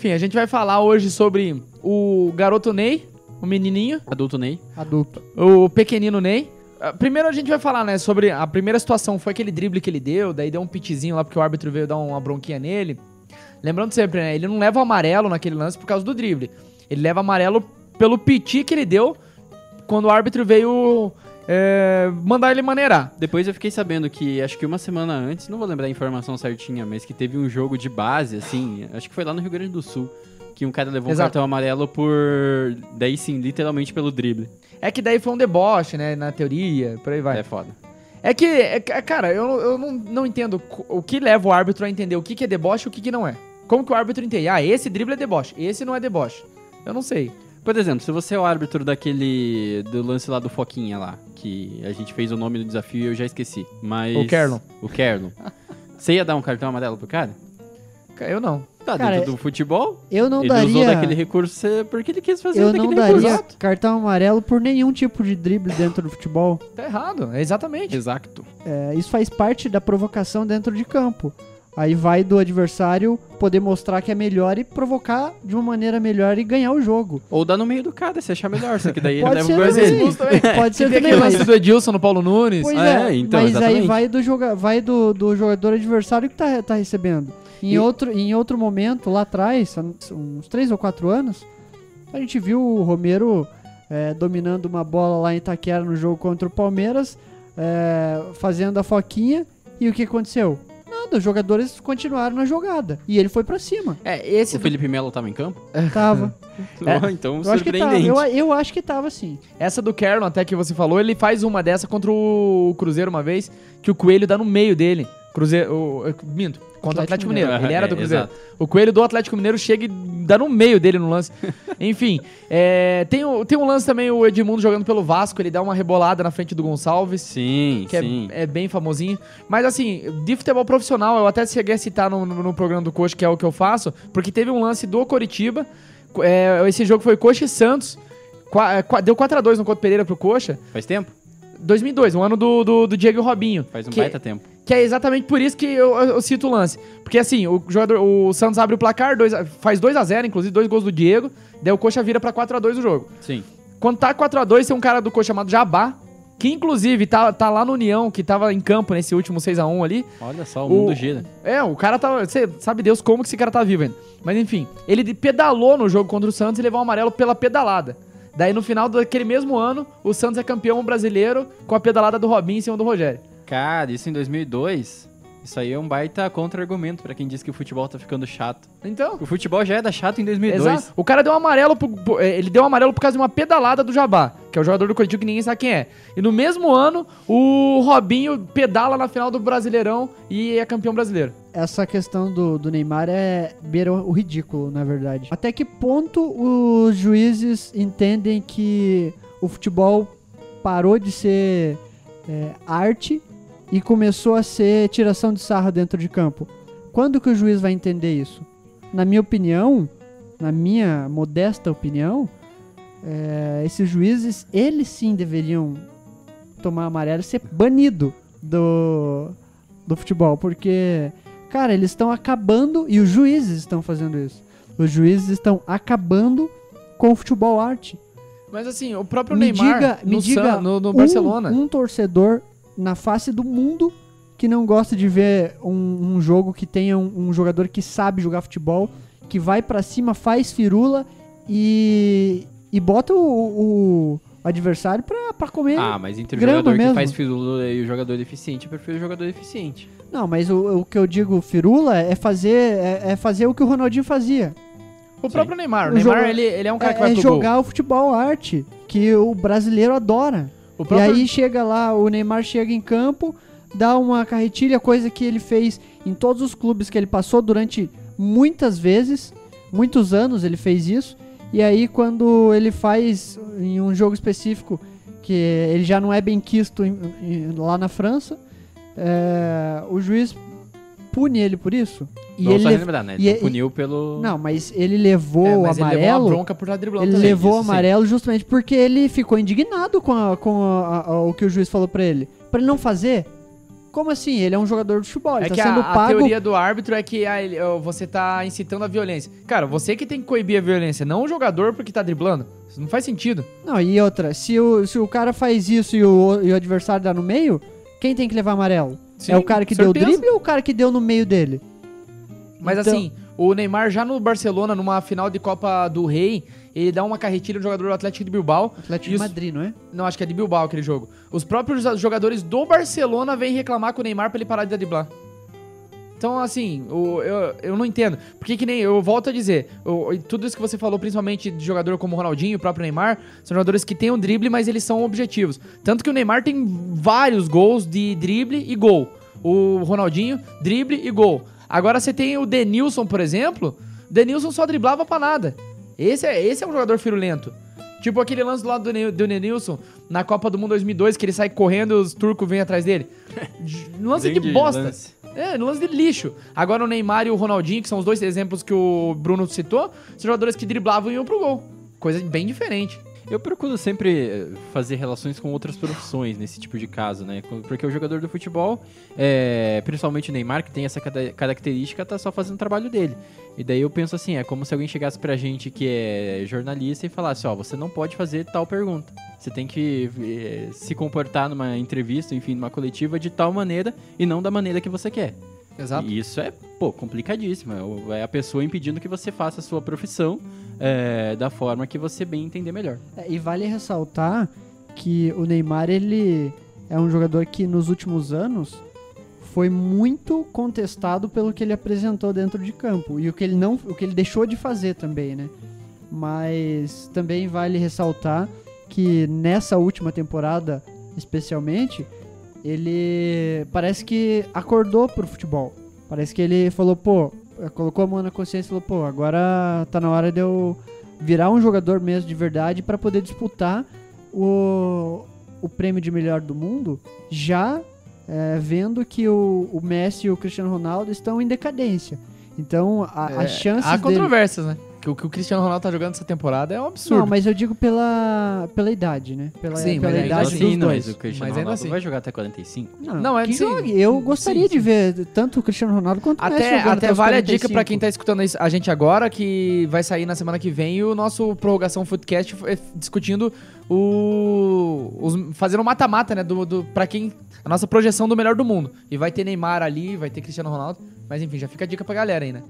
enfim, a gente vai falar hoje sobre o garoto Ney, o menininho, Adulto Ney. Adulto. o pequenino Ney. Ah, Primeiro a gente vai falar, né, sobre a primeira situação, foi aquele drible que ele deu, daí deu um pitizinho lá porque o árbitro veio dar uma bronquinha nele. Lembrando sempre, né, ele não leva o amarelo naquele lance por causa do drible. Ele leva amarelo pelo piti que ele deu quando o árbitro veio é, mandar ele maneirar. Depois eu fiquei sabendo que, acho que uma semana antes, não vou lembrar a informação certinha, mas que teve um jogo de base, assim, acho que foi lá no Rio Grande do Sul, que um cara levou um Exato. cartão amarelo por, daí sim, literalmente pelo drible. É que daí foi um deboche, né, na teoria, por aí vai. É foda. É que, é, é, cara, eu, eu não, não entendo o que leva o árbitro a entender o que, que é deboche e o que, que não é. Como que o árbitro entende? Ah, esse drible é deboche, esse não é deboche. Eu não sei. Por exemplo, se você é o árbitro daquele, do lance lá do Foquinha lá, que a gente fez o nome do desafio e eu já esqueci, mas... O Kerlon. O Kerlon. Você ia dar um cartão amarelo pro cara? Eu não. Tá, Cara, dentro do futebol, Eu não ele daria. usou daquele recurso porque ele quis fazer eu daquele não recurso. daria cartão amarelo por nenhum tipo de drible dentro do futebol. Tá errado, é exatamente. Exato. É, isso faz parte da provocação dentro de campo. Aí vai do adversário poder mostrar que é melhor e provocar de uma maneira melhor e ganhar o jogo. Ou dá no meio do cara, se achar melhor, só que daí Pode leva o gol expulso também. Pode ser também, mas, lance do Edilson no Paulo Nunes? pois É, é, então, mas aí exatamente. vai do, joga, vai do, do jogador adversário que tá, tá recebendo. Em, E- outro, em outro momento, lá atrás, uns 3 ou 4 anos, a gente viu o Romero é, dominando uma bola lá em Itaquera no jogo contra o Palmeiras, é, fazendo a foquinha, e o que aconteceu? Nada, os jogadores continuaram na jogada. E ele foi pra cima. É, esse O do- Felipe Melo tava em campo? Tava. Oh, então, Eu acho que tava. Eu, eu acho que tava sim. essa do Kerlon, até que você falou, ele faz uma dessa contra o Cruzeiro uma vez, que o Coelho dá no meio dele. Cruzeiro. O, eu- minto, contra o Atlético Atlético Mineiro. Mineiro. Ele era do É, Cruzeiro. exato. O Coelho do Atlético Mineiro chega e dá no meio dele no lance. Enfim, é, tem, tem um lance também, o Edmundo jogando pelo Vasco, ele dá uma rebolada na frente do Gonçalves. Sim, que é- sim. É, bem famosinho. Mas assim, de futebol profissional, eu até cheguei a citar no, no- no programa do Coxa, que é o que eu faço, porque teve um lance do Coritiba. é, esse jogo foi Coxa e Santos. Qua- é, qua- deu 4x2 no Couto Pereira pro Coxa. Faz tempo? 2002, um ano do, do, do Diego e Robinho. Faz um que, baita tempo. Que é exatamente por isso que eu, eu- eu cito o lance. Porque assim, o jogador, o Santos abre o placar, dois a- faz 2x0, inclusive dois gols do Diego. Daí o Coxa vira pra 4x2 o jogo. Sim. Quando tá 4x2, tem um cara do Coxa chamado Jabá, que inclusive tá, tá lá no União, que tava em campo nesse último 6x1 ali. Olha só, o, O- mundo gira. É, o cara tava. Você sabe Deus como que esse cara tá vivo ainda. Mas enfim, ele pedalou no jogo contra o Santos e levou o amarelo pela pedalada. Daí no final daquele mesmo ano, o Santos é campeão brasileiro com a pedalada do Robinho em cima do Rogério. Cara, isso em 2002, isso aí é um baita contra-argumento pra quem diz que o futebol tá ficando chato. Então. O futebol já era chato em 2002. Exato. O cara deu um amarelo, pro- eh, ele deu um amarelo por causa de uma pedalada do Jabá, que é o jogador do Coritiba que ninguém sabe quem é. E no mesmo ano, o Robinho pedala na final do Brasileirão e é campeão brasileiro. Essa questão do, do Neymar é beira o ridículo, na verdade. Até que ponto os juízes entendem que o futebol parou de ser é, arte e começou a ser tiração de sarro dentro de campo? Quando que o juiz vai entender isso? Na minha opinião, na minha modesta opinião, é, esses juízes, eles sim deveriam tomar amarelo e ser banido do, do futebol, porque, cara, eles estão acabando e os juízes estão fazendo isso. Os juízes estão acabando com o futebol arte. Mas assim, o próprio Me Neymar diga, me no, diga San- no, no um, Barcelona. um torcedor na face do mundo que não gosta de ver um, um jogo que tenha um, um jogador que sabe jogar futebol, que vai pra cima, faz firula e, e bota o, o adversário pra, pra comer. Ah, mas entre o jogador mesmo. que faz firula e o jogador eficiente, eu prefiro o jogador eficiente. Não, mas o, o que eu digo firula é fazer, é, é fazer o que o Ronaldinho fazia. O próprio Neymar. O O Neymar, jogo- ele, ele é um cara é que vai é jogar o futebol arte, que o brasileiro adora. Próprio... E aí chega lá, o Neymar chega em campo, dá uma carretilha, coisa que ele fez em todos os clubes que ele passou durante muitas vezes, muitos anos ele fez isso. E aí quando ele faz em um jogo específico que ele já não é bem quisto em- em- lá na França, é, o juiz pune ele por isso. E Não ele só lev- lembrar, né? Ele e- puniu pelo... não, mas ele levou É, o mas ele levou amarelo. uma bronca por estar driblando Ele também. levou o isso sim. amarelo justamente porque ele ficou indignado com, a- com a- a- o que o juiz falou pra ele. Pra ele não fazer, Como assim? Ele é um jogador de futebol, ele É tá que sendo a, a pago. teoria do árbitro é que ah, você tá incitando a violência. Cara, você que tem que coibir a violência, não o jogador porque tá driblando. Isso não faz sentido. Não, e outra, se o, se o cara faz isso e o, e o adversário dá no meio, quem tem que levar amarelo? Sim, é o cara que deu o drible ou o cara que deu no meio dele? Mas Então- assim, o Neymar já no Barcelona, numa final de Copa do Rei, ele dá uma carretilha no jogador do Atlético de Bilbao. Atlético de Madrid, não é? Não, acho que é de Bilbao aquele jogo. Os próprios jogadores do Barcelona vêm reclamar com o Neymar pra ele parar de driblar. Então, assim, o- eu, eu não entendo. Porque que nem, eu volto a dizer, o- tudo isso que você falou, principalmente de jogador como o Ronaldinho, o próprio Neymar, são jogadores que têm um drible, mas eles são objetivos. Tanto que o Neymar tem vários gols de drible e gol. O Ronaldinho, drible e gol. Agora você tem o Denilson, por exemplo. Denilson só driblava pra nada. Esse é, esse é um jogador firulento. Tipo aquele lance do lado do, Ne- do Denilson na Copa do Mundo 2002, que ele sai correndo e os turcos vêm atrás dele. Lance de bosta. lance. É, lance de lixo. Agora o Neymar e o Ronaldinho, que são os dois exemplos que o Bruno citou, são jogadores que driblavam e iam pro gol. Coisa bem diferente. Eu procuro sempre eh, fazer relações com outras profissões nesse tipo de caso, né? Porque o jogador do futebol, é, principalmente o Neymar, que tem essa característica, tá só fazendo o trabalho dele. E daí eu penso assim, é como se alguém chegasse pra gente que é jornalista e falasse, ó, você não pode fazer tal pergunta. Você tem que eh, se comportar numa entrevista, enfim, numa coletiva de tal maneira e não da maneira que você quer. Exato. E isso é, pô, complicadíssimo. É É a pessoa impedindo que você faça a sua profissão é, da forma que você bem entender melhor. É, e vale ressaltar que o Neymar, ele é um jogador que nos últimos anos foi muito contestado pelo que ele apresentou dentro de campo e o que ele não, o que ele deixou de fazer também, né? Mas também vale ressaltar que nessa última temporada, especialmente, ele parece que acordou pro futebol. Parece que ele falou, pô, colocou a mão na consciência e falou, pô, agora tá na hora de eu virar um jogador mesmo de verdade para poder disputar o, o prêmio de melhor do mundo, já é, vendo que o, o Messi e o Cristiano Ronaldo estão em decadência. Então, a, É, as chances Há dele... controvérsias, né? Que o que o Cristiano Ronaldo tá jogando essa temporada é um absurdo. Não, mas eu digo pela, pela idade, né? Pela, Sim, pela mas idade assim, dos não, dois. mas o Cristiano Mas ainda Ronaldo assim. vai jogar até 45. Não, Não, é que sim. jogue. Eu gostaria Sim, de ver tanto o Cristiano Ronaldo quanto o Messi Até, jogando até os vale a dica 45. pra quem tá escutando a gente agora, que vai sair na semana que vem o nosso Prorrogação Footcast eh, discutindo o. Os, fazendo um mata-mata, né? Do, do, pra quem. A nossa projeção do melhor do mundo. E vai ter Neymar ali, vai ter Cristiano Ronaldo. Mas enfim, já fica a dica pra galera aí, né?